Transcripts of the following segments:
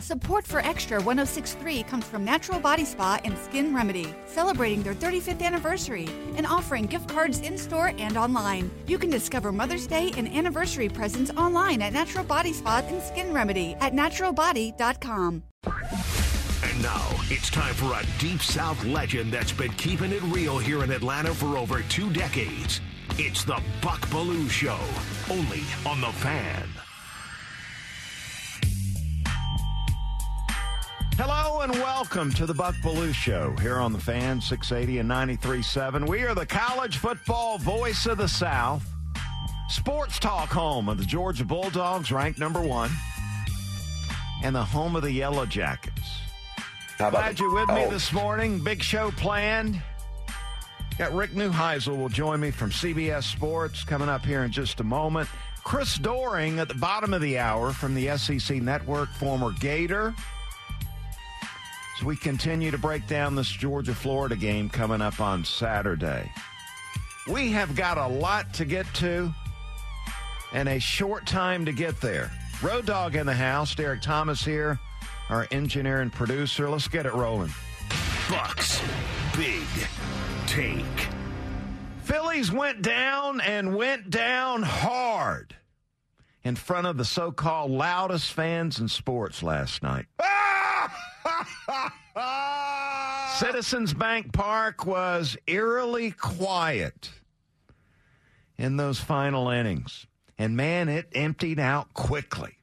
Support for Extra 1063 comes from Natural Body Spa and Skin Remedy, celebrating their 35th anniversary and offering gift cards in store and online. You can discover Mother's Day and anniversary presents online at Natural Body Spa and Skin Remedy at naturalbody.com. And now it's time for a Deep South legend that's been keeping it real here in Atlanta for over two decades. It's the Buck Belue Show, only on The Fan. Hello and welcome to the Buck Belue Show here on the Fan 680 and 93.7. We are the college football voice of the South. Sports talk home of the Georgia Bulldogs, ranked number one, and the home of the Yellow Jackets. Glad you're with me oh. this morning. Big show planned. Got Rick Neuheisel will join me from CBS Sports coming up here in just a moment. Chris Doering at the bottom of the hour from the SEC Network, former Gator. As we continue to break down this Georgia Florida game coming up on Saturday. We have got a lot to get to and a short time to get there. Road Dog in the house, Derek Thomas here, our engineer and producer. Let's get it rolling. Bucks Big Take. Phillies went down and went down hard in front of the so called loudest fans in sports last night. Ah! Citizens Bank Park was eerily quiet in those final innings. And man, it emptied out quickly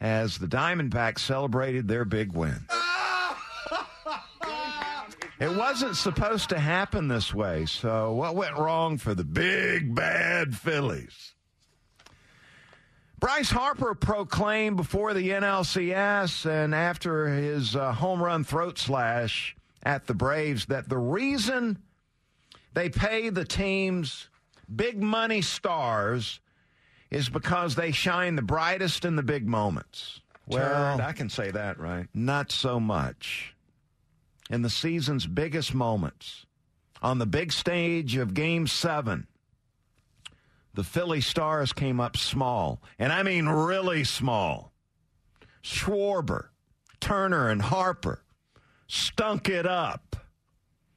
as the Diamondbacks celebrated their big win. It wasn't supposed to happen this way, so what went wrong for the big bad Phillies? Bryce Harper proclaimed before the NLCS and after his uh, home run throat slash at the Braves that the reason they pay the team's big money stars is because they shine the brightest in the big moments. Well, Turd, I can say that, right? not so much. In the season's biggest moments, on the big stage of Game 7, the Philly Stars came up small, and I mean really small. Schwarber, Turner, and Harper stunk it up.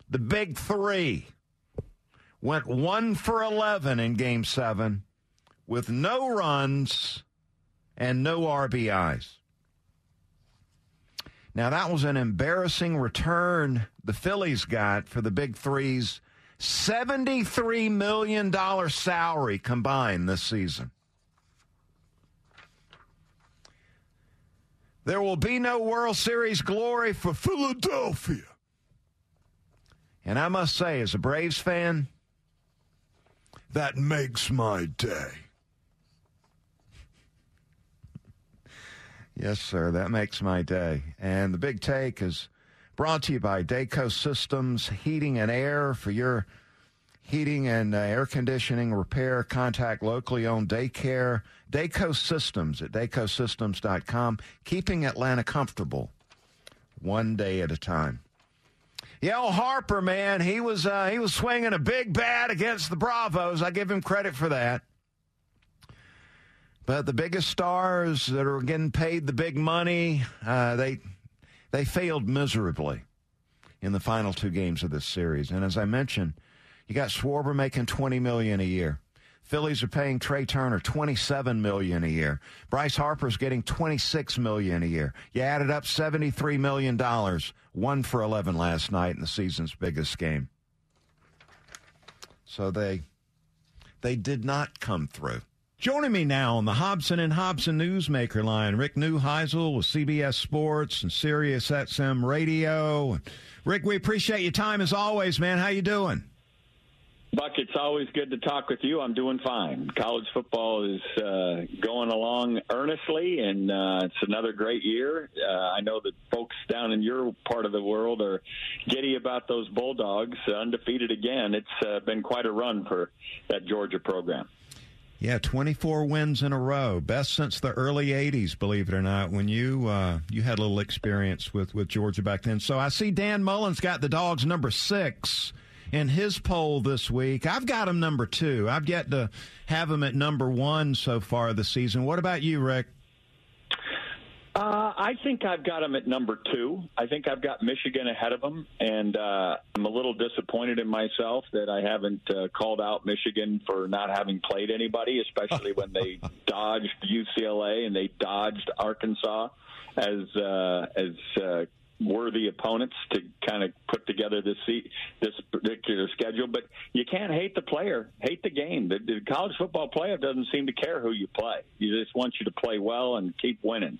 The big three went one for 11 in Game 7 with no runs and no RBIs. Now, that was an embarrassing return the Phillies got for the big three's $73 million salary combined this season. There will be no World Series glory for Philadelphia. And I must say, as a Braves fan, that makes my day. Yes, sir, that makes my day. And the big take is brought to you by DayCo Systems Heating and Air for your heating and uh, air conditioning repair. Contact locally owned daycare, DayCo Systems at dacosystems.com, keeping Atlanta comfortable one day at a time. Yeah, Harper, man, he was uh, he was swinging a big bat against the Bravos. I give him credit for that. But the biggest stars that are getting paid the big money, uh, they they failed miserably in the final two games of this series. And as I mentioned, you got Schwarber making twenty million a year. Phillies are paying Trea Turner twenty-seven million a year. Bryce Harper's getting twenty-six million a year. You added up seventy-three million dollars, one for eleven last night in the season's biggest game. So they they did not come through. Joining me now on the Hobson and Hobson Newsmaker line, Rick Neuheisel with CBS Sports and Sirius XM Radio. Rick, we appreciate your time as always, man. How you doing? Buck, it's always good to talk with you. I'm doing fine. College football is uh, going along earnestly, and uh, it's another great year. Uh, I know that folks down in your part of the world are giddy about those Bulldogs, undefeated again. It's uh, been quite a run for that Georgia program. Yeah, 24 wins in a row, best since the early 80s, believe it or not, when you uh, you had a little experience with, with Georgia back then. So I see Dan Mullen's got the Dogs number six in his poll this week. I've got him number two. I've yet to have him at number one so far this season. What about you, Rick? Uh, I think I've got them at number two. I think I've got Michigan ahead of them, and uh, I'm a little disappointed in myself that I haven't uh, called out Michigan for not having played anybody, especially when they dodged UCLA and they dodged Arkansas as uh, as uh, worthy opponents to kind of put together this this particular schedule. But you can't hate the player, hate the game. The, the college football player doesn't seem to care who you play. He just wants you to play well and keep winning.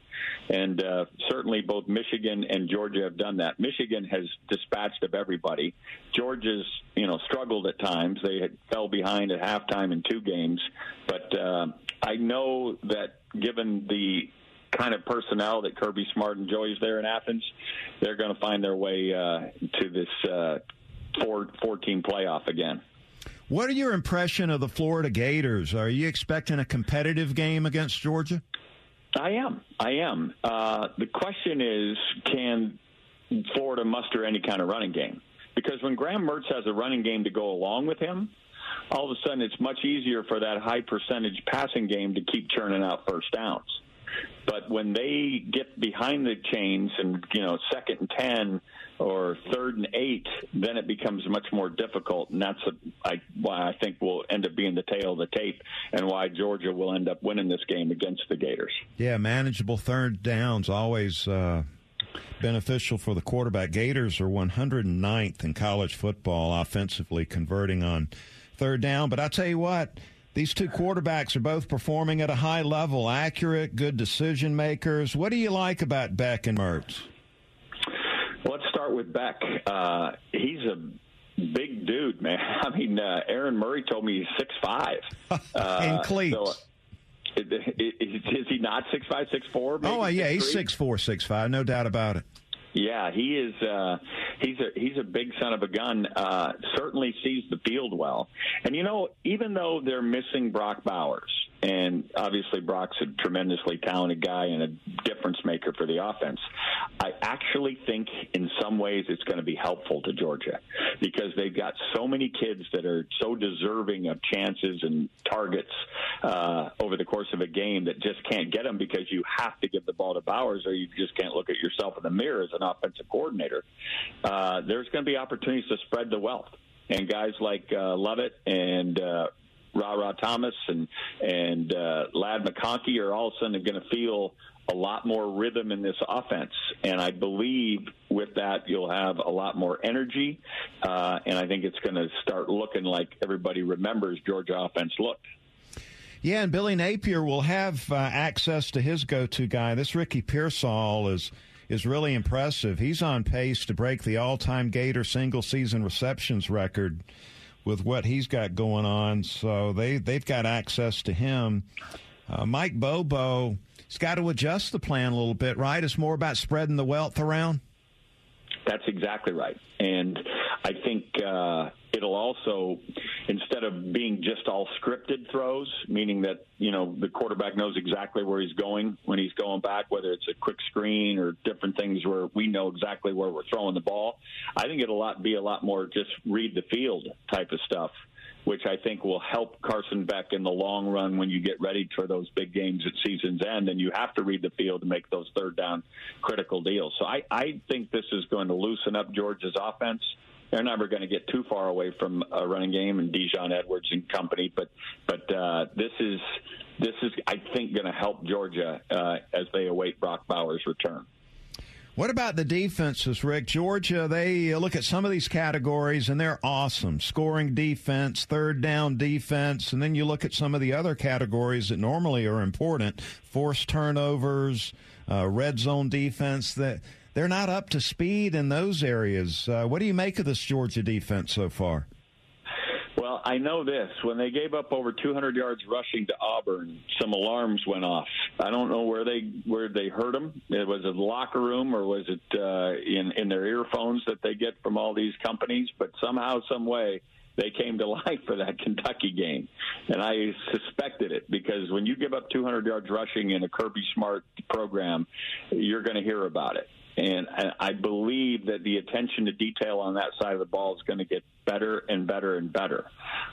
And uh, certainly both Michigan and Georgia have done that. Michigan has dispatched of everybody. Georgia's you know struggled at times. They had, fell behind at halftime in two games, but uh, I know that given the kind of personnel that Kirby Smart enjoys there in Athens, they're going to find their way uh, to this uh, four four team playoff again. What are your impression of the Florida Gators? Are you expecting a competitive game against Georgia? I am. I am. Uh, the question is, can Florida muster any kind of running game? Because when Graham Mertz has a running game to go along with him, all of a sudden it's much easier for that high percentage passing game to keep churning out first downs. But when they get behind the chains and you know second and ten or third and eight, then it becomes much more difficult, and that's a, I, why I think we'll end up being the tail of the tape, and why Georgia will end up winning this game against the Gators. Yeah, manageable third downs always. Uh beneficial for the quarterback. Gators are 109th in college football offensively converting on third down. But I tell you what, these two quarterbacks are both performing at a high level, accurate, good decision makers. What do you like about Beck and Mertz? Let's start with Beck. Uh, he's a big dude, man. I mean, uh, Aaron Murray told me he's six five. Uh, in cleats. So, is, is, he not six five, six four? Oh yeah, he's six four, six five, no doubt about it. Yeah, he is. Uh, he's a he's a big son of a gun. Uh, certainly sees the field well, and you know, even though they're missing Brock Bowers, and obviously Brock's a tremendously talented guy and a difference maker for the offense. I actually think in some ways it's going to be helpful to Georgia because they've got so many kids that are so deserving of chances and targets uh, over the course of a game that just can't get them because you have to give the ball to Bowers or you just can't look at yourself in the mirror as an offensive coordinator. Uh, there's going to be opportunities to spread the wealth and guys like uh, Lovett and uh, Rara Thomas and and uh, Ladd McConkey are all of a sudden going to feel a lot more rhythm in this offense. And I believe with that, you'll have a lot more energy. Uh, and I think it's going to start looking like everybody remembers Georgia offense looked. Yeah, and Billy Napier will have uh, access to his go-to guy. This Ricky Pearsall is is really impressive. He's on pace to break the all-time Gator single-season receptions record with what he's got going on. So they they've got access to him. Uh, Mike Bobo has got to adjust the plan a little bit, right? It's more about spreading the wealth around. That's exactly right, and I think uh, it'll also instead of being just all scripted throws, meaning that you know the quarterback knows exactly where he's going when he's going back, whether it's a quick screen or different things where we know exactly where we're throwing the ball. I think it'll be a lot more just read the field type of stuff which I think will help Carson Beck in the long run when you get ready for those big games at season's end, and you have to read the field to make those third down critical deals. So I, I think this is going to loosen up Georgia's offense they're never going to get too far away from a running game and Daijun Edwards and company. But but uh, this is this is I think going to help Georgia uh, as they await Brock Bowers' return. What about the defenses, Rick? Georgia, they look at some of these categories and they're awesome. Scoring defense, third down defense, and then you look at some of the other categories that normally are important forced turnovers, uh, red zone defense. That they're not up to speed in those areas. Uh, what do you make of this Georgia defense so far? Well, I know this. When they gave up over 200 yards rushing to Auburn, some alarms went off. I don't know where they where they heard them. It was it the locker room or was it uh, in in their earphones that they get from all these companies? But somehow, some way, they came to life for that Kentucky game. And I suspected it because when you give up 200 yards rushing in a Kirby Smart program, you're going to hear about it. And I believe that the attention to detail on that side of the ball is going to get better and better and better.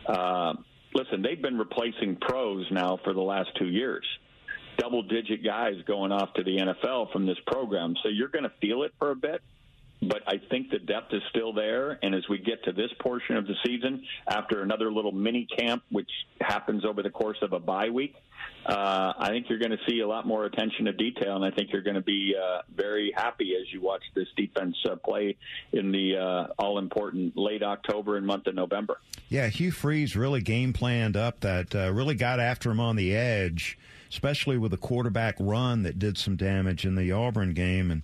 Uh, listen, they've been replacing pros now for the last two years. double digit guys going off to the NFL from this program. So you're going to feel it for a bit but I think the depth is still there. And as we get to this portion of the season, after another little mini camp, which happens over the course of a bye week, uh, I think you're going to see a lot more attention to detail, and I think you're going to be uh, very happy as you watch this defense uh, play in the uh, all important late October and month of November. Yeah, Hugh Freeze really game planned up that, uh, really got after him on the edge, especially with a quarterback run that did some damage in the Auburn game. And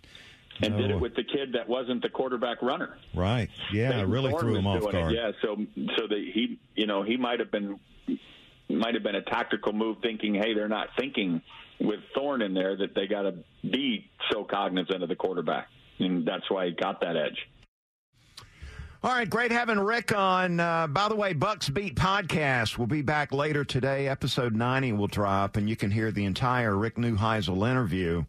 and no. did it with the kid that wasn't the quarterback runner. Right. Yeah, Payton really Thorne threw him off guard. It. Yeah, so so that he, you know, he might have been might have been a tactical move, thinking, hey, they're not thinking with Thorne in there that they got to be so cognizant of the quarterback, and that's why he got that edge. All right, great having Rick on. Uh, by the way, Bucks Beat podcast will be back later today. Episode 90 will drop, and you can hear the entire Rick Neuheisel interview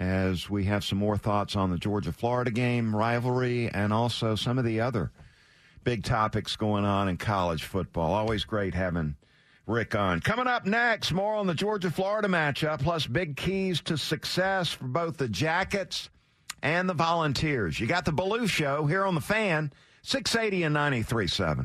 as we have some more thoughts on the Georgia Florida game rivalry and also some of the other big topics going on in college football. Always great having Rick on. Coming up next, more on the Georgia Florida matchup, plus big keys to success for both the Jackets and the Volunteers. You got the Belue Show here on the fan, 680 and 93.7.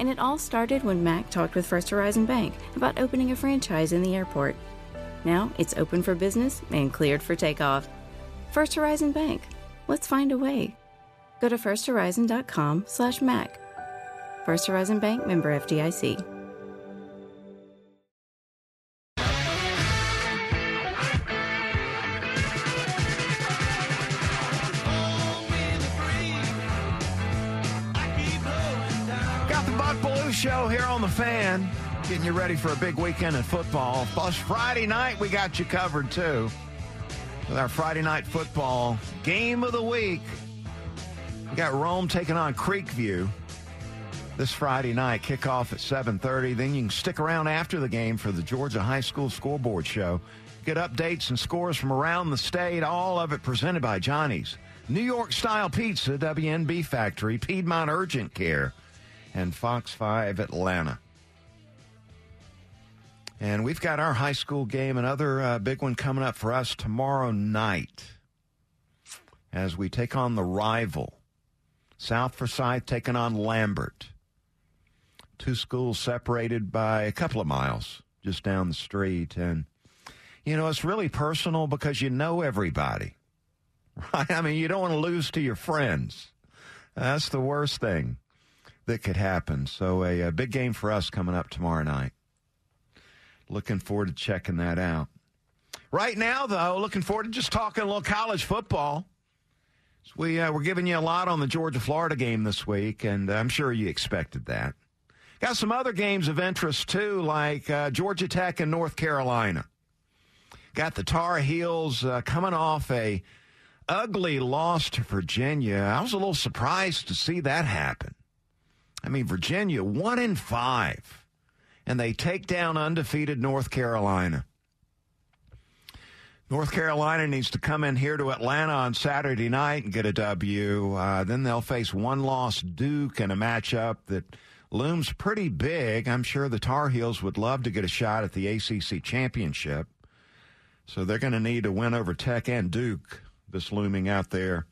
And it all started when Mac talked with First Horizon Bank about opening a franchise in the airport. Now it's open for business and cleared for takeoff. First Horizon Bank. Let's find a way. Go to firsthorizon.com/mac. First Horizon Bank member FDIC. Show here on the fan, getting you ready for a big weekend in football. Plus, Friday night, we got you covered too with our Friday night football game of the week. We got Rome taking on Creekview this Friday night. Kickoff at 7:30. Then you can stick around after the game for the Georgia High School Scoreboard Show. Get updates and scores from around the state. All of it presented by Johnny's New York Style Pizza, WNB Factory, Piedmont Urgent Care and Fox 5 Atlanta. And we've got our high school game, another uh, big one coming up for us tomorrow night as we take on the rival. South Forsyth taking on Lambert. Two schools separated by a couple of miles just down the street. And, you know, it's really personal because you know everybody, right? I mean, you don't want to lose to your friends. That's the worst thing that could happen. So a, a big game for us coming up tomorrow night. Looking forward to checking that out. Right now, though, looking forward to just talking a little college football. So we uh, we're giving you a lot on the Georgia Florida game this week, and I'm sure you expected that. Got some other games of interest too, like uh, Georgia Tech and North Carolina. Got the Tar Heels uh, coming off a ugly loss to Virginia. I was a little surprised to see that happen. I mean, Virginia, one in five, and they take down undefeated North Carolina. North Carolina needs to come in here to Atlanta on Saturday night and get a W. Uh, then they'll face one loss Duke in a matchup that looms pretty big. I'm sure the Tar Heels would love to get a shot at the ACC championship. So they're going to need to win over Tech and Duke, this looming out there.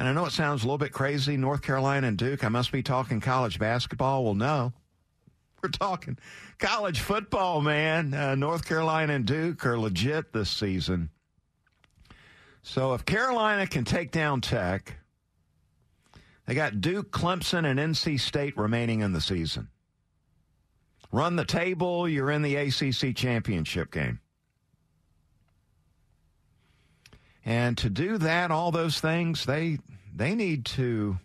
And I know it sounds a little bit crazy, North Carolina and Duke. I must be talking college basketball. Well, no. We're talking college football, man. Uh, North Carolina and Duke are legit this season. So if Carolina can take down Tech, they got Duke, Clemson, and NC State remaining in the season. Run the table, you're in the ACC championship game. And to do that, all those things, they they need to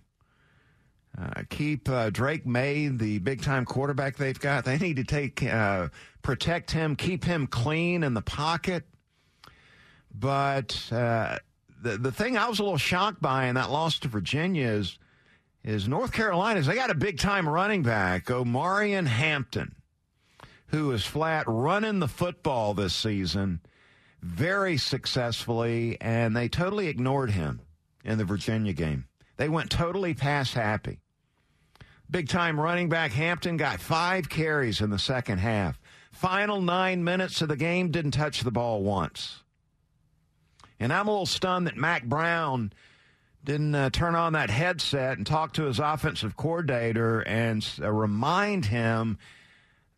uh, keep uh, Drake Maye, the big time quarterback they've got. They need to take uh, protect him, keep him clean in the pocket. But uh, the the thing I was a little shocked by in that loss to Virginia is is North Carolina's they got a big time running back, Omarion Hampton, who is flat running the football this season very successfully, and they totally ignored him in the Virginia game. They went totally pass happy. Big time running back Hampton got five carries in the second half. Final nine minutes of the game, didn't touch the ball once. And I'm a little stunned that Mack Brown didn't uh, turn on that headset and talk to his offensive coordinator and uh, remind him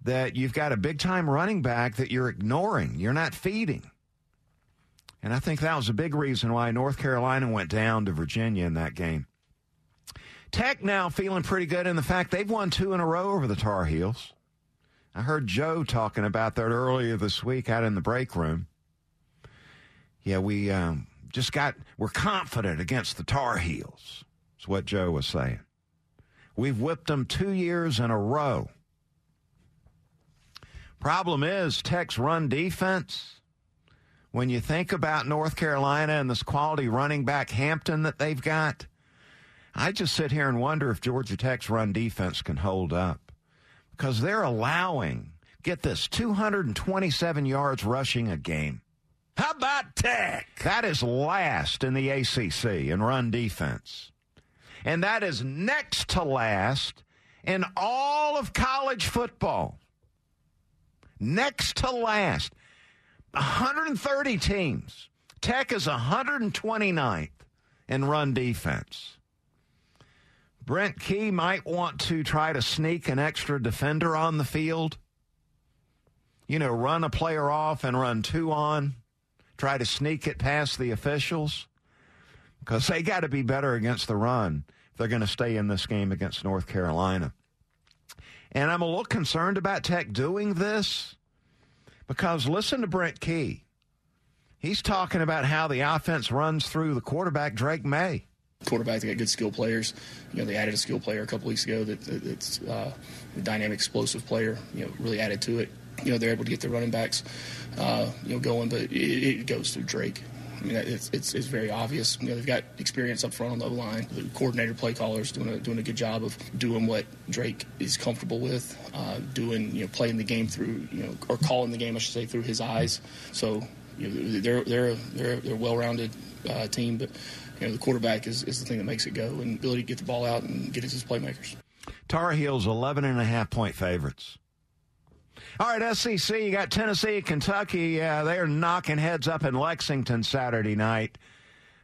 that you've got a big time running back that you're ignoring, you're not feeding. And I think that was a big reason why North Carolina went down to Virginia in that game. Tech now feeling pretty good in the fact they've won two in a row over the Tar Heels. I heard Joe talking about that earlier this week out in the break room. Yeah, we um, just got, we're confident against the Tar Heels. That's what Joe was saying. We've whipped them two years in a row. Problem is, Tech's run defense, when you think about North Carolina and this quality running back Hampton that they've got, I just sit here and wonder if Georgia Tech's run defense can hold up because they're allowing, get this, 227 yards rushing a game. How about Tech? That is last in the ACC in run defense. And that is next to last in all of college football. Next to last. 130 teams. Tech is 129th in run defense. Brent Key might want to try to sneak an extra defender on the field. You know, run a player off and run two on try to sneak it past the officials because they got to be better against the run if they're going to stay in this game against North Carolina. And I'm a little concerned about Tech doing this because listen to Brent Key. He's talking about how the offense runs through the quarterback, Drake Maye. Quarterback, they got good skill players. You know, they added a skill player a couple weeks ago that, that's uh, a dynamic, explosive player. You know, really added to it you know they're able to get their running backs, uh, you know, going. But it, it, goes through Drake. I mean, it's, it's, it's very obvious. You know, they've got experience up front on the line. The coordinator, play callers, doing a doing a good job of doing what Drake is comfortable with, uh, doing you know playing the game through you know or calling the game, I should say, through his eyes. So you know, they're they're they're they're well-rounded uh, team, but you know the quarterback is, is the thing that makes it go, and ability to get the ball out and get it to his playmakers. Tar Heels 11 and a half point favorites. All right, SEC, you got Tennessee, Kentucky. Uh, they're knocking heads up in Lexington Saturday night.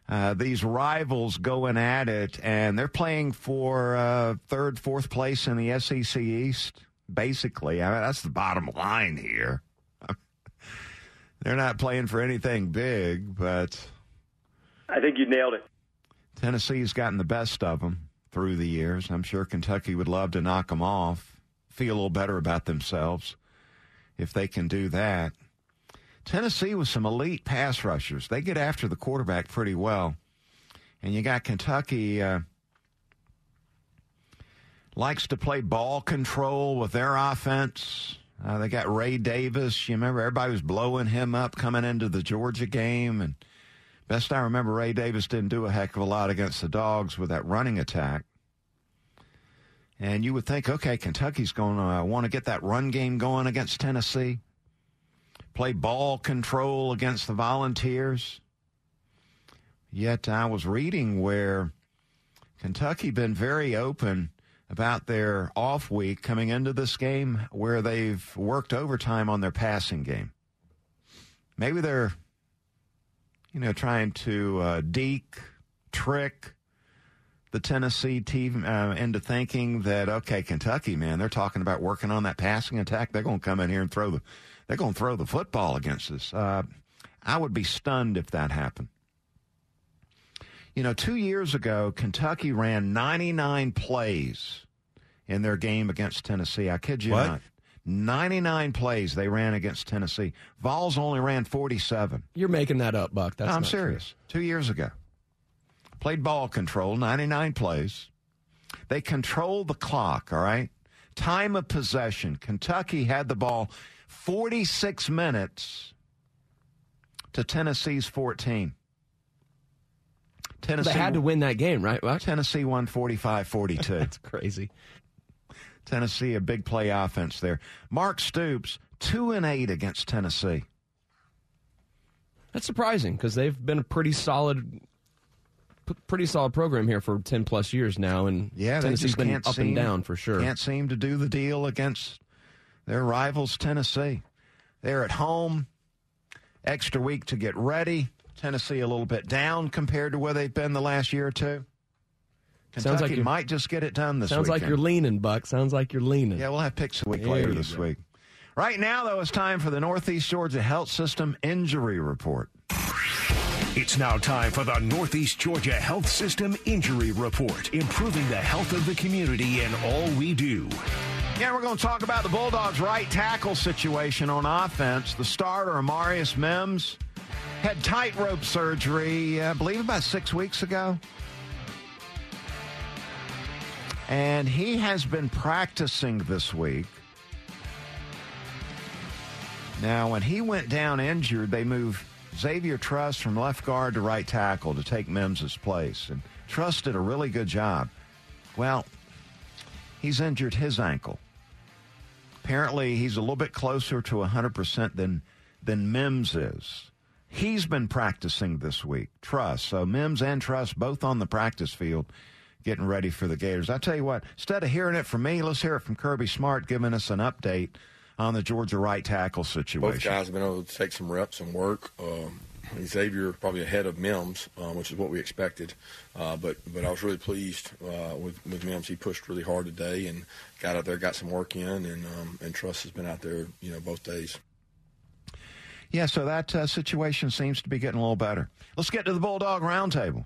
Uh, these rivals going at it, and they're playing for uh, third, fourth place in the SEC East. Basically, I mean, that's the bottom line here. they're not playing for anything big, but I think you nailed it. Tennessee's gotten the best of them through the years. I'm sure Kentucky would love to knock them off, feel a little better about themselves if they can do that. Tennessee with some elite pass rushers. They get after the quarterback pretty well. And you got Kentucky uh, likes to play ball control with their offense. Uh, they got Ray Davis. You remember everybody was blowing him up coming into the Georgia game. And best I remember, Ray Davis didn't do a heck of a lot against the Dogs with that running attack. And you would think, okay, Kentucky's going to uh, want to get that run game going against Tennessee, play ball control against the Volunteers. Yet I was reading where Kentucky been very open about their off week coming into this game where they've worked overtime on their passing game. Maybe they're, you know, trying to uh, deke, trick, the Tennessee team uh, into thinking that okay, Kentucky, man, they're talking about working on that passing attack. They're going to come in here and throw the they're going to throw the football against us. Uh, I would be stunned if that happened. You know, two years ago, Kentucky ran 99 plays in their game against Tennessee. I kid you what? not. 99 plays they ran against Tennessee. Vols only ran 47. You're making that up, Buck. That's I'm serious. True. Two years ago played ball control, 99 plays. They controlled the clock, all right? Time of possession. Kentucky had the ball 46 minutes to Tennessee's 14. Tennessee they had to win that game, right? What? Tennessee won 45-42. That's crazy. Tennessee, a big play offense there. Mark Stoops, two and eight against Tennessee. That's surprising because they've been a pretty solid, pretty solid program here for ten plus years now, and yeah, Tennessee's been up seem, and down for sure. Can't seem to do the deal against their rivals, Tennessee. They're at home, extra week to get ready. Tennessee a little bit down compared to where they've been the last year or two. Kentucky Sounds like might just get it done this week. Sounds weekend. like you're leaning, Buck. Sounds like you're leaning. Yeah, we'll have picks a week there later this go. week. Right now, though, it's time for the Northeast Georgia Health System Injury Report. It's now time for the Northeast Georgia Health System Injury Report, improving the health of the community in all we do. Yeah, we're going to talk about the Bulldogs' right tackle situation on offense. The starter, Amarius Mims, had tightrope surgery, I believe about six weeks ago. And he has been practicing this week. Now, when he went down injured, they moved Xavier Truss from left guard to right tackle to take Mims's place. And Truss did a really good job. Well, he's injured his ankle. Apparently, he's a little bit closer to 100% than, than Mims is. He's been practicing this week, Truss. So Mims and Truss both on the practice field getting ready for the Gators. I tell you what, instead of hearing it from me, let's hear it from Kirby Smart giving us an update on the Georgia right tackle situation. Both guys have been able to take some reps and work. Um, Xavier probably ahead of Mims, um, which is what we expected. Uh, but but I was really pleased uh, with with Mims. He pushed really hard today and got out there, got some work in, and um, and Truss has been out there, you know, both days. Yeah, so that uh, situation seems to be getting a little better. Let's get to the Bulldog Roundtable.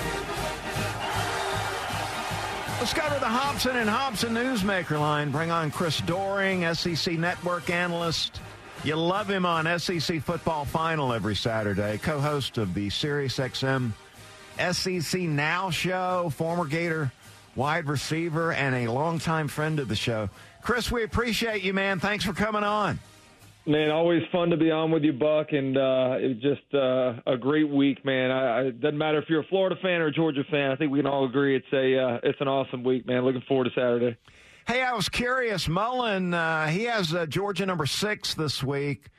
Let's the Hobson and Hobson Newsmaker line. Bring on Chris Doering, SEC Network analyst. You love him on SEC Football Final every Saturday, co-host of the SiriusXM SEC Now show, former Gator wide receiver, and a longtime friend of the show. Chris, we appreciate you, man. Thanks for coming on. Man, always fun to be on with you, Buck, and uh, just uh, a great week, man. I, it doesn't matter if you're a Florida fan or a Georgia fan. I think we can all agree it's a uh, it's an awesome week, man. Looking forward to Saturday. Hey, I was curious. Mullen, uh, he has uh, Georgia number six this week.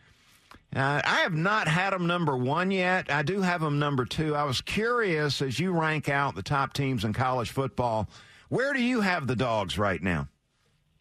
Uh, I have not had them number one yet. I do have them number two. I was curious as you rank out the top teams in college football. Where do you have the dogs right now?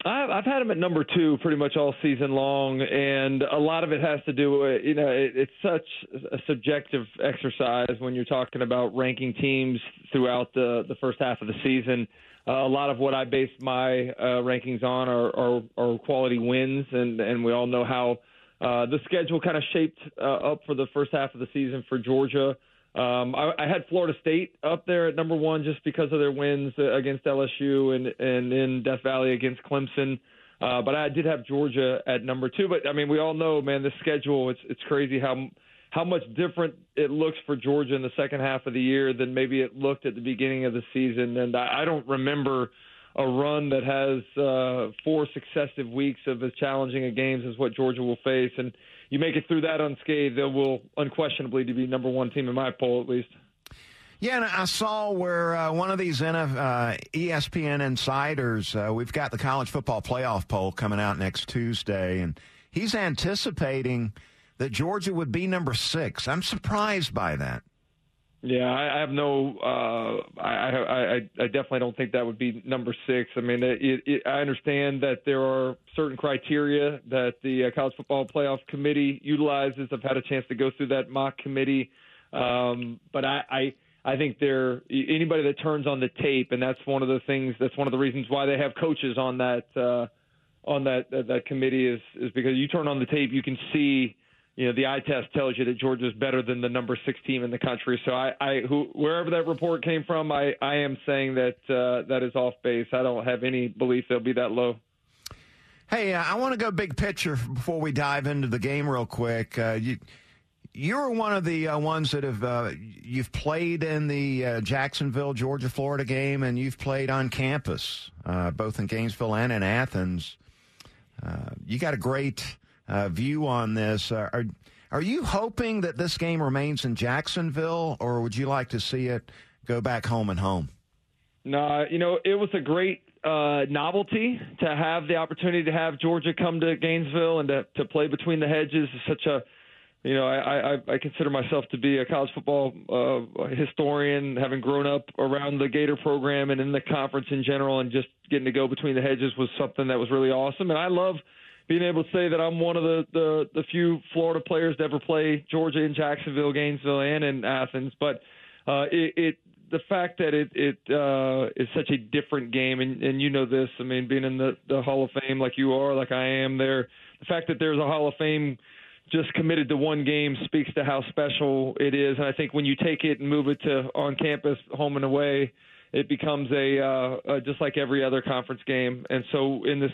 I've had them at number two pretty much all season long, and a lot of it has to do with you know it, it's such a subjective exercise when you're talking about ranking teams throughout the the first half of the season. Uh, a lot of what I base my uh, rankings on are, are, are quality wins, and and we all know how uh, the schedule kind of shaped uh, up for the first half of the season for Georgia. Um, I, I had Florida State up there at number one just because of their wins against LSU and and in Death Valley against Clemson. Uh, but I did have Georgia at number two. But I mean, we all know, man, the schedule it's it's crazy how how much different it looks for Georgia in the second half of the year than maybe it looked at the beginning of the season. And I, I don't remember a run that has uh, four successive weeks of as challenging a games as what Georgia will face, and you make it through that unscathed, they will unquestionably be number one team in my poll at least. Yeah, and I saw where uh, one of these NF, uh, ESPN insiders, uh, we've got the college football playoff poll coming out next Tuesday, and he's anticipating that Georgia would be number six. I'm surprised by that. Yeah, I, I have no. Uh, I, I, I definitely don't think that would be number six. I mean, it, it, I understand that there are certain criteria that the uh, College Football Playoff Committee utilizes. I've had a chance to go through that mock committee, um, but I, I I think there anybody that turns on the tape, and that's one of the things. That's one of the reasons why they have coaches on that uh, on that, that that committee is is because you turn on the tape, you can see you know the eye test tells you that Georgia's better than the number six team in the country. So I, I who, wherever that report came from, I, I am saying that uh, that is off base. I don't have any belief they'll be that low. Hey, uh, I want to go big picture before we dive into the game real quick. Uh, you you're one of the uh, ones that have uh, you've played in the Jacksonville, Georgia, Florida game, and you've played on campus, uh, both in Gainesville and in Athens. You got a great uh, view on this. are are you hoping that this game remains in Jacksonville, or would you like to see it go back home and home? No, you know it was a great novelty to have the opportunity to have Georgia come to Gainesville and to, to play between the hedges. Such a you know, I, I, I consider myself to be a college football uh, historian, having grown up around the Gator program and in the conference in general, and just getting to go between the hedges was something that was really awesome. And I love being able to say that I'm one of the the, the few Florida players to ever play Georgia in Jacksonville, Gainesville, and in Athens. But uh, it, it the fact that it it uh, is such a different game, and, and you know this. I mean, being in the the Hall of Fame like you are, like I am, there. The fact that there's a Hall of Fame just committed to one game speaks to how special it is. And I think when you take it and move it to on campus, home and away, it becomes a uh, uh, just like every other conference game. And so in this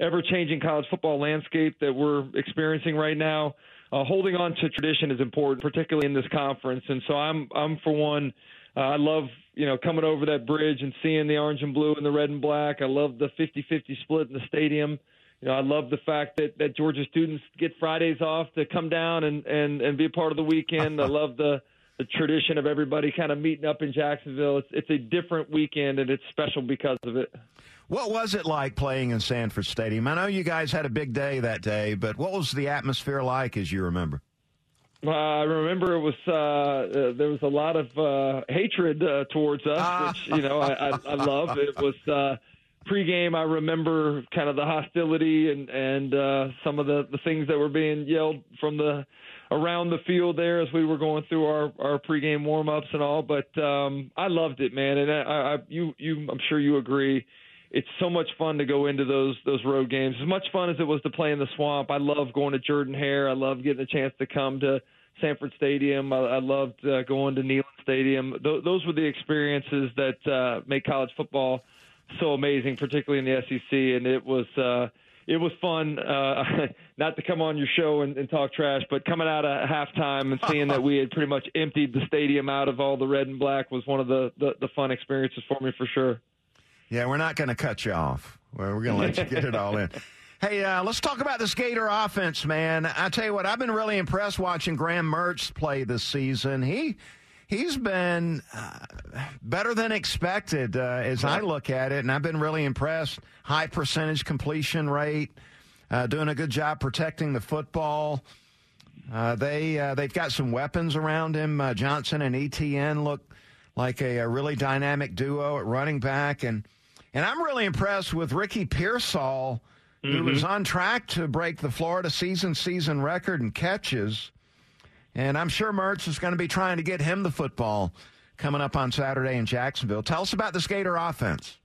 ever-changing college football landscape that we're experiencing right now, uh, holding on to tradition is important, particularly in this conference. And so I'm I'm for one. Uh, I love you know coming over that bridge and seeing the orange and blue and the red and black. I love the 50-50 split in the stadium you know, I love the fact that, that Georgia students get Fridays off to come down and, and, and be a part of the weekend. I love the, the tradition of everybody kind of meeting up in Jacksonville. It's, it's a different weekend, and it's special because of it. What was it like playing in Sanford Stadium? I know you guys had a big day that day, but what was the atmosphere like as you remember? Uh, I remember it was uh, uh, there was a lot of uh, hatred uh, towards us, ah. which you know I, I, I love. It was uh, pregame, I remember kind of the hostility and and uh, some of the the things that were being yelled from the around the field there as we were going through our our pregame warm ups and all. But um, I loved it, man, and I, I you you I'm sure you agree. It's so much fun to go into those those road games. As much fun as it was to play in the swamp. I love going to Jordan Hare. I love getting a chance to come to Sanford Stadium. I, I loved uh, going to Neyland Stadium. Th- those were the experiences that uh, make college football so amazing, particularly in the SEC, and it was uh, it was fun. Uh, not to come on your show and, and talk trash, but coming out at halftime and seeing that we had pretty much emptied the stadium out of all the red and black was one of the the, the fun experiences for me for sure. Yeah, we're not going to cut you off. We're going to let you get it all in. Hey, uh, let's talk about the Gator offense, man. I tell you what, I've been really impressed watching Graham Mertz play this season. He he's been uh, better than expected uh, as I look at it, and I've been really impressed. High percentage completion rate, uh, doing a good job protecting the football. Uh, they uh, they've got some weapons around him. Uh, Johnson and Etienne look like a, a, really dynamic duo at running back, and and I'm really impressed with Ricky Pearsall, mm-hmm. who is on track to break the Florida season season record in catches. And I'm sure Mertz is going to be trying to get him the football coming up on Saturday in Jacksonville. Tell us about the Gator offense.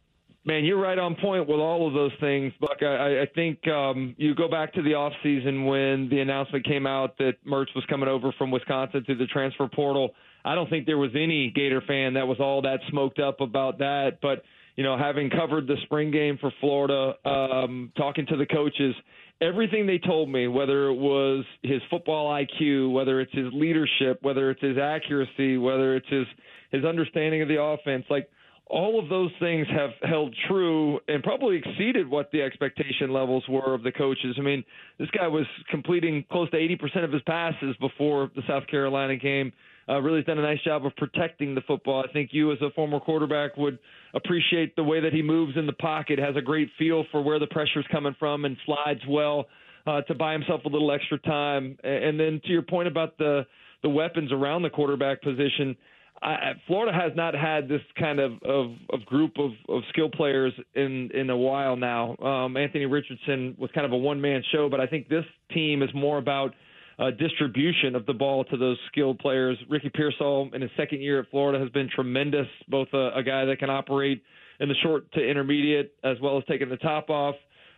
Man, you're right on point with all of those things, Buck. I, I think um, you go back to the off season when the announcement came out that Mertz was coming over from Wisconsin through the transfer portal. I don't think there was any Gator fan that was all that smoked up about that. But you know, having covered the spring game for Florida, um, talking to the coaches, everything they told me, whether it was his football IQ, whether it's his leadership, whether it's his accuracy, whether it's his his understanding of the offense, like all of those things have held true and probably exceeded what the expectation levels were of the coaches. I mean, this guy was completing close to 80% of his passes before the South Carolina game uh, really done a nice job of protecting the football. I think you, as a former quarterback, would appreciate the way that he moves in the pocket, has a great feel for where the pressure is coming from, and slides well uh, to buy himself a little extra time. And then to your point about the the weapons around the quarterback position. I, Florida has not had this kind of, of, of group of, of skill players in, in a while now. Um, Anthony Richardson was kind of a one man show, but I think this team is more about uh, distribution of the ball to those skilled players. Ricky Pearsall in his second year at Florida has been tremendous, both a, a guy that can operate in the short to intermediate as well as taking the top off.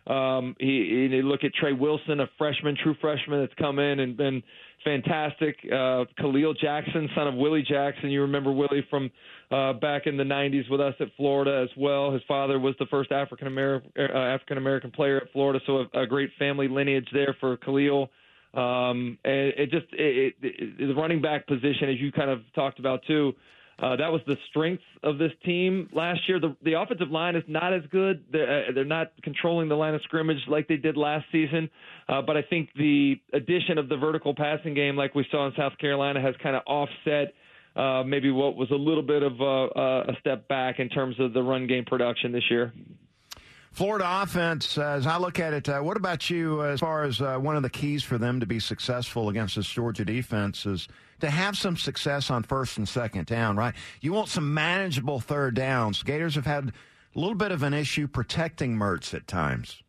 Um, he, he look at Trey Wilson, a freshman, true freshman that's come in and been fantastic. Uh, Kahleil Jackson, son of Willie Jackson. You remember Willie from uh, back in the '90s with us at Florida as well. His father was the first African American uh, African American player at Florida, so a, a great family lineage there for Khalil. Um, and it just it, it, it, the running back position, as you kind of talked about too. Uh, that was the strength of this team last year. The, the offensive line is not as good. They're, uh, they're not controlling the line of scrimmage like they did last season. Uh, but I think the addition of the vertical passing game, like we saw in South Carolina, has kind of offset uh, maybe what was a little bit of a, a step back in terms of the run game production this year. Florida offense, uh, as I look at it, uh, what about you as far as uh, one of the keys for them to be successful against this Georgia defense is to have some success on first and second down, right? You want some manageable third downs. Gators have had a little bit of an issue protecting Mertz at times.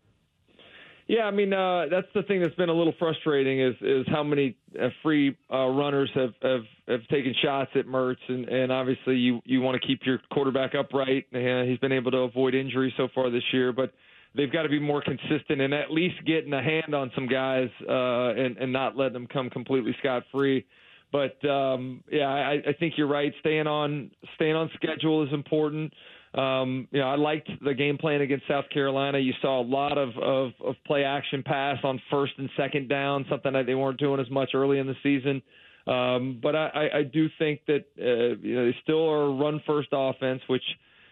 Yeah, I mean uh, that's the thing that's been a little frustrating is is how many uh, free uh, runners have, have have taken shots at Mertz, and, and obviously you you want to keep your quarterback upright. And he's been able to avoid injury so far this year, but they've got to be more consistent and at least getting a hand on some guys uh, and and not let them come completely scot free. But um, yeah, I, I think you're right. Staying on staying on schedule is important. Um, you know, I liked the game plan against South Carolina. You saw a lot of, of, of play action pass on first and second down, something that they weren't doing as much early in the season. Um, but I, I do think that uh, you know they still are a run first offense, which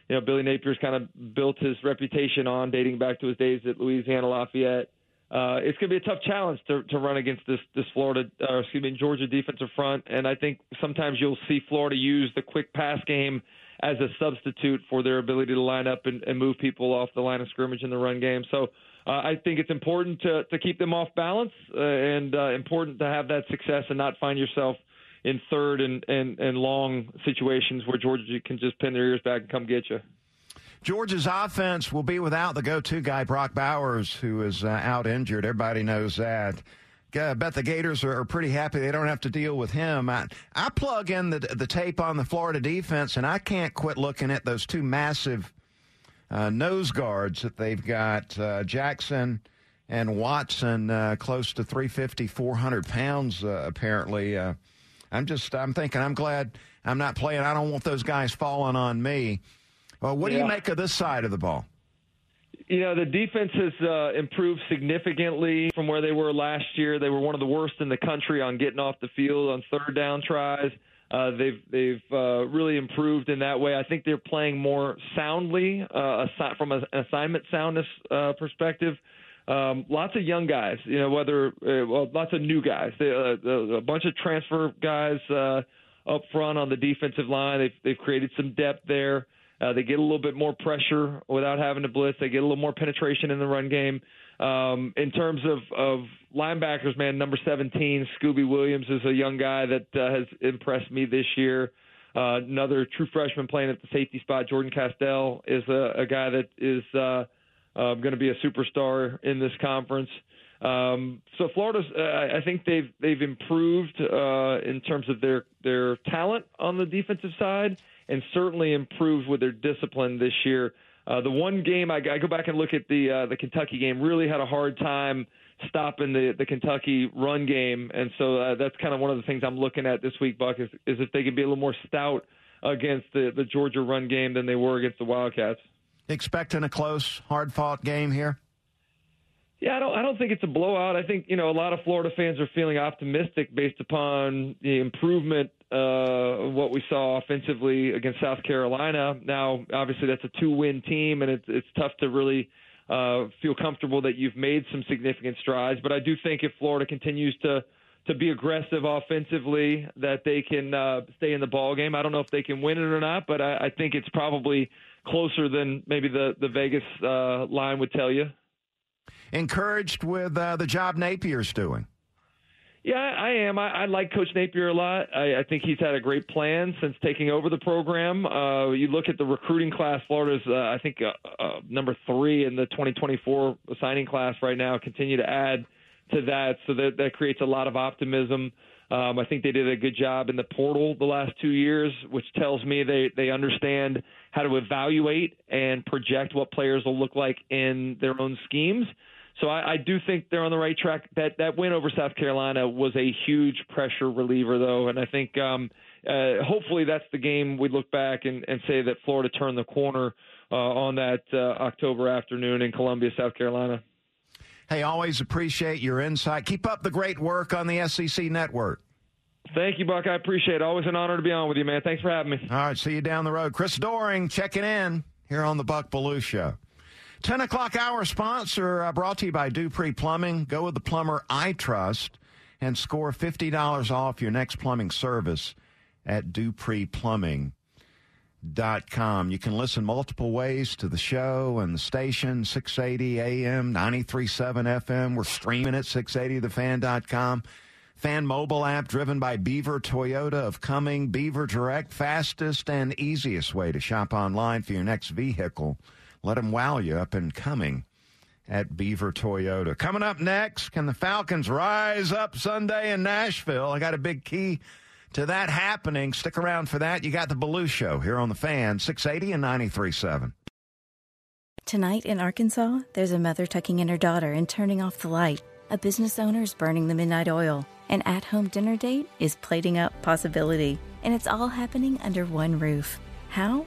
you know Billy Napier's kind of built his reputation on, dating back to his days at Louisiana Lafayette. Uh, it's going to be a tough challenge to, to run against this this Florida, uh, excuse me, Georgia defensive front, and I think sometimes you'll see Florida use the quick pass game as a substitute for their ability to line up and, and move people off the line of scrimmage in the run game. So uh, I think it's important to, to keep them off balance uh, and uh, important to have that success and not find yourself in third and, and, and long situations where Georgia can just pin their ears back and come get you. Georgia's offense will be without the go-to guy Brock Bowers, who is uh, out injured. Everybody knows that. I bet the Gators are, pretty happy they don't have to deal with him. I, I plug in the the tape on the Florida defense, and I can't quit looking at those two massive uh, nose guards that they've got uh, Jackson and Watson, uh, close to 350, 400 pounds, uh, apparently. Uh, I'm just, I'm thinking, I'm glad I'm not playing. I don't want those guys falling on me. Well, what yeah. do you make of this side of the ball? You know, the defense has uh, improved significantly from where they were last year. They were one of the worst in the country on getting off the field on third down tries. Uh, they've they've uh, really improved in that way. I think they're playing more soundly uh, from an assignment soundness uh, perspective. Um, lots of young guys, you know, whether uh, well, lots of new guys. They, uh, a bunch of transfer guys uh, up front on the defensive line. They've they've created some depth there. Uh, they get a little bit more pressure without having to blitz. They get a little more penetration in the run game. Um, in terms of, of linebackers, man, number 17, Scooby Williams is a young guy that uh, has impressed me this year. Uh, another true freshman playing at the safety spot, Jordan Castell, is a, a guy that is uh, uh, going to be a superstar in this conference. Um, so Florida's, uh, I think they've they've improved uh, in terms of their their talent on the defensive side, and certainly improved with their discipline this year. Uh, the one game I, I go back and look at the uh, the Kentucky game really had a hard time stopping the the Kentucky run game, and so uh, that's kind of one of the things I'm looking at this week, Buck, is, is if they can be a little more stout against the the Georgia run game than they were against the Wildcats. Expecting a close, hard fought game here. Yeah, I don't. I don't think it's a blowout. I think you know a lot of Florida fans are feeling optimistic based upon the improvement uh, what we saw offensively against South Carolina. Now, obviously, that's a two-win team, and it's it's tough to really uh, feel comfortable that you've made some significant strides. But I do think if Florida continues to to be aggressive offensively, that they can uh, stay in the ball game. I don't know if they can win it or not, but I, I think it's probably closer than maybe the the Vegas uh, line would tell you encouraged with uh, the job Napier's doing? Yeah, I am. I, I like Coach Napier a lot. I, I think he's had a great plan since taking over the program. Uh, you look at the recruiting class. Florida's, uh, I think, uh, uh, number three in the 2024 signing class right now. Continue to add to that, so that that creates a lot of optimism. Um, I think they did a good job in the portal the last two years, which tells me they they understand how to evaluate and project what players will look like in their own schemes. So I, I do think they're on the right track. That that win over South Carolina was a huge pressure reliever, though, and I think um, uh, hopefully that's the game we look back and, and say that Florida turned the corner uh, on that uh, October afternoon in Columbia, South Carolina. Hey, always appreciate your insight. Keep up the great work on the SEC network. Thank you, Buck. I appreciate it. Always an honor to be on with you, man. Thanks for having me. All right, see you down the road. Chris Doering checking in here on the Buck Belue Show. 10 o'clock hour sponsor uh, brought to you by Dupree Plumbing. Go with the plumber I trust and score $50 off your next plumbing service at dupreeplumbing.com. You can listen multiple ways to the show and the station, 680 AM, 93.7 FM. We're streaming at 680thefan.com. Fan mobile app driven by Beaver Toyota of Cumming. Beaver Direct, fastest and easiest way to shop online for your next vehicle. Let them wow you up and coming at Beaver Toyota. Coming up next, can the Falcons rise up Sunday in Nashville? I got a big key to that happening. Stick around for that. You got the Belue Show here on the fan, 680 and 93.7. Tonight in Arkansas, there's a mother tucking in her daughter and turning off the light. A business owner is burning the midnight oil. An at home dinner date is plating up possibility. And it's all happening under one roof. How?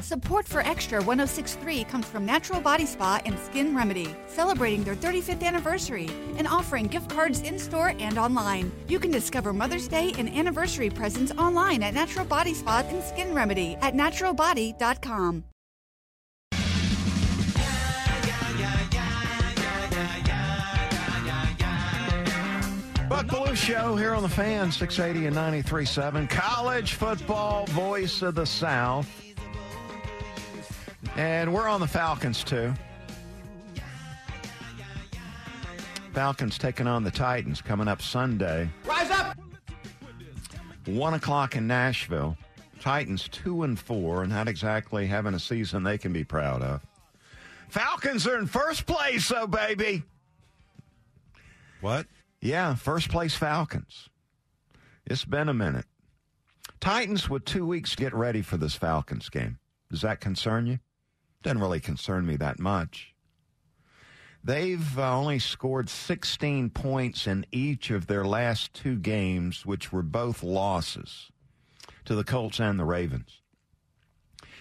Support for Extra 1063 comes from Natural Body Spa and Skin Remedy, celebrating their 35th anniversary and offering gift cards in store and online. You can discover Mother's Day and anniversary presents online at Natural Body Spa and Skin Remedy at naturalbody.com. Buck Belue Show here on the fan, 680 and 93.7. College football voice of the South. And we're on the Falcons, too. Falcons taking on the Titans coming up Sunday. Rise up! One o'clock in Nashville. Titans two and four, and not exactly having a season they can be proud of. Falcons are in first place, though, baby. What? Yeah, first place Falcons. It's been a minute. Titans with two weeks to get ready for this Falcons game. Does that concern you? Doesn't really concern me that much. They've uh, only scored 16 points in each of their last two games, which were both losses to the Colts and the Ravens.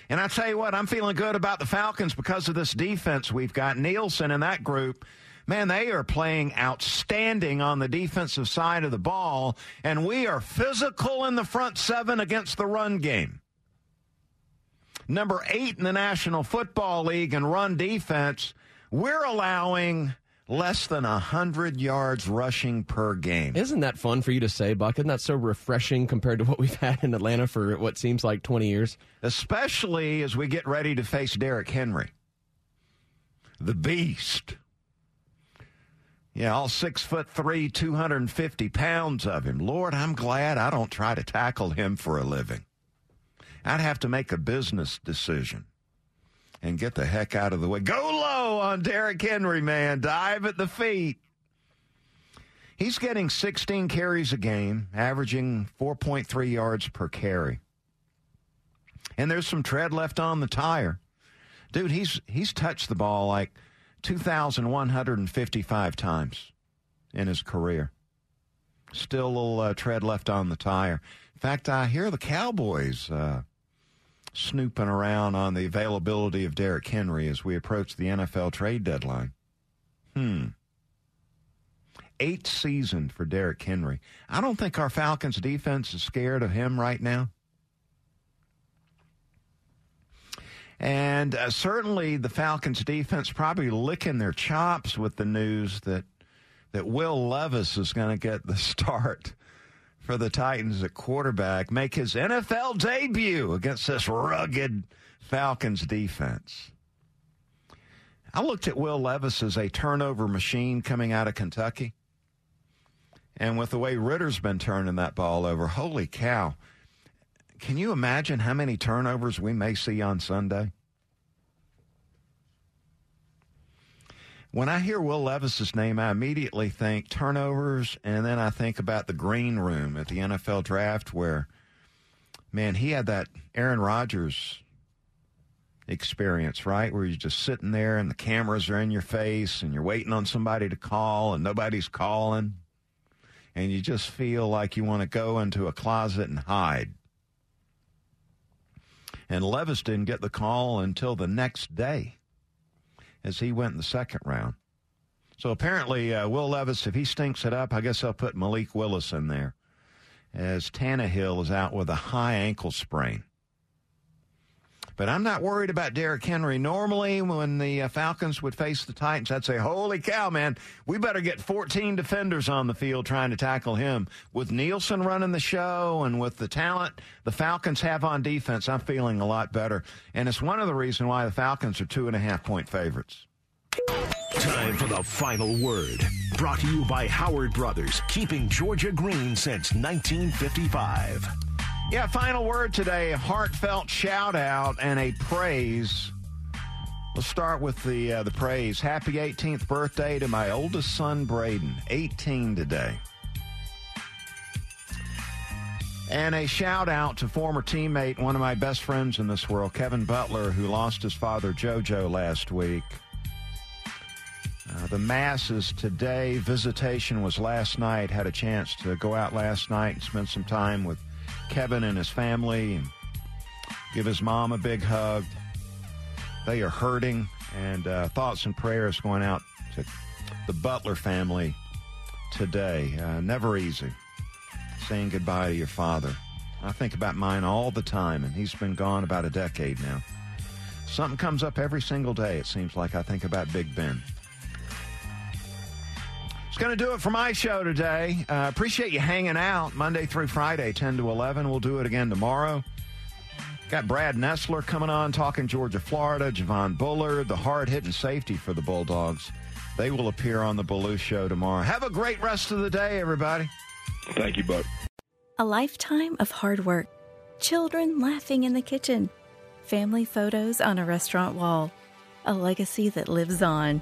And I tell you what, I'm feeling good about the Falcons because of this defense we've got. Nielsen and that group, man, they are playing outstanding on the defensive side of the ball, and we are physical in the front seven against the run game number eight in the National Football League in run defense, we're allowing less than 100 yards rushing per game. Isn't that fun for you to say, Buck? Isn't that so refreshing compared to what we've had in Atlanta for what seems like 20 years? Especially as we get ready to face Derrick Henry, the beast. Yeah, all six foot three, 250 pounds of him. Lord, I'm glad I don't try to tackle him for a living. I'd have to make a business decision and get the heck out of the way. Go low on Derrick Henry, man. Dive at the feet. He's getting 16 carries a game, averaging 4.3 yards per carry. And there's some tread left on the tire. Dude, he's he's touched the ball like 2,155 times in his career. Still a little uh, tread left on the tire. In fact, I hear the Cowboys uh, snooping around on the availability of Derrick Henry as we approach the NFL trade deadline. Hmm. Eighth season for Derrick Henry. I don't think our Falcons defense is scared of him right now. And uh, certainly the Falcons defense probably licking their chops with the news that that Will Levis is going to get the start for the Titans at quarterback, make his NFL debut against this rugged Falcons defense. I looked at Will Levis as a turnover machine coming out of Kentucky. And with the way Ridder's been turning that ball over, holy cow. Can you imagine how many turnovers we may see on Sunday? When I hear Will Levis's name, I immediately think turnovers, and then I think about the green room at the NFL draft where, man, he had that Aaron Rodgers experience, right? Where you're just sitting there and the cameras are in your face and you're waiting on somebody to call and nobody's calling. And you just feel like you want to go into a closet and hide. And Levis didn't get the call until the next day as he went in the second round. So apparently, uh, Will Levis, if he stinks it up, I guess I'll put Malik Willis in there as Tannehill is out with a high ankle sprain. But I'm not worried about Derrick Henry. Normally, when the uh, Falcons would face the Titans, I'd say, holy cow, man, we better get 14 defenders on the field trying to tackle him. With Nielsen running the show and with the talent the Falcons have on defense, I'm feeling a lot better. And it's one of the reasons why the Falcons are two and a half point favorites. Time for the final word. Brought to you by Howard Brothers, keeping Georgia green since 1955. Yeah, final word today a heartfelt shout out and a praise. Let's start with the uh, the praise. Happy 18th birthday to my oldest son Braden, 18 today. And a shout out to former teammate, one of my best friends in this world, Kevin Butler, who lost his father JoJo last week. Uh, the mass is today. Visitation was last night. Had a chance to go out last night and spend some time with Kevin and his family and give his mom a big hug. They are hurting, and uh, thoughts and prayers going out to the Butler family today. Uh, never easy saying goodbye to your father. I think about mine all the time, and he's been gone about a decade now. Something comes up every single day, it seems like I think about Big Ben. It's going to do it for my show today. Uh, appreciate you hanging out Monday through Friday, 10 to 11. We'll do it again tomorrow. Got Brad Nessler coming on talking Georgia, Florida, Javon Bullard, the hard hitting safety for the Bulldogs. They will appear on the Belue Show tomorrow. Have a great rest of the day, everybody. Thank you, Buck. A lifetime of hard work, children laughing in the kitchen, family photos on a restaurant wall, a legacy that lives on.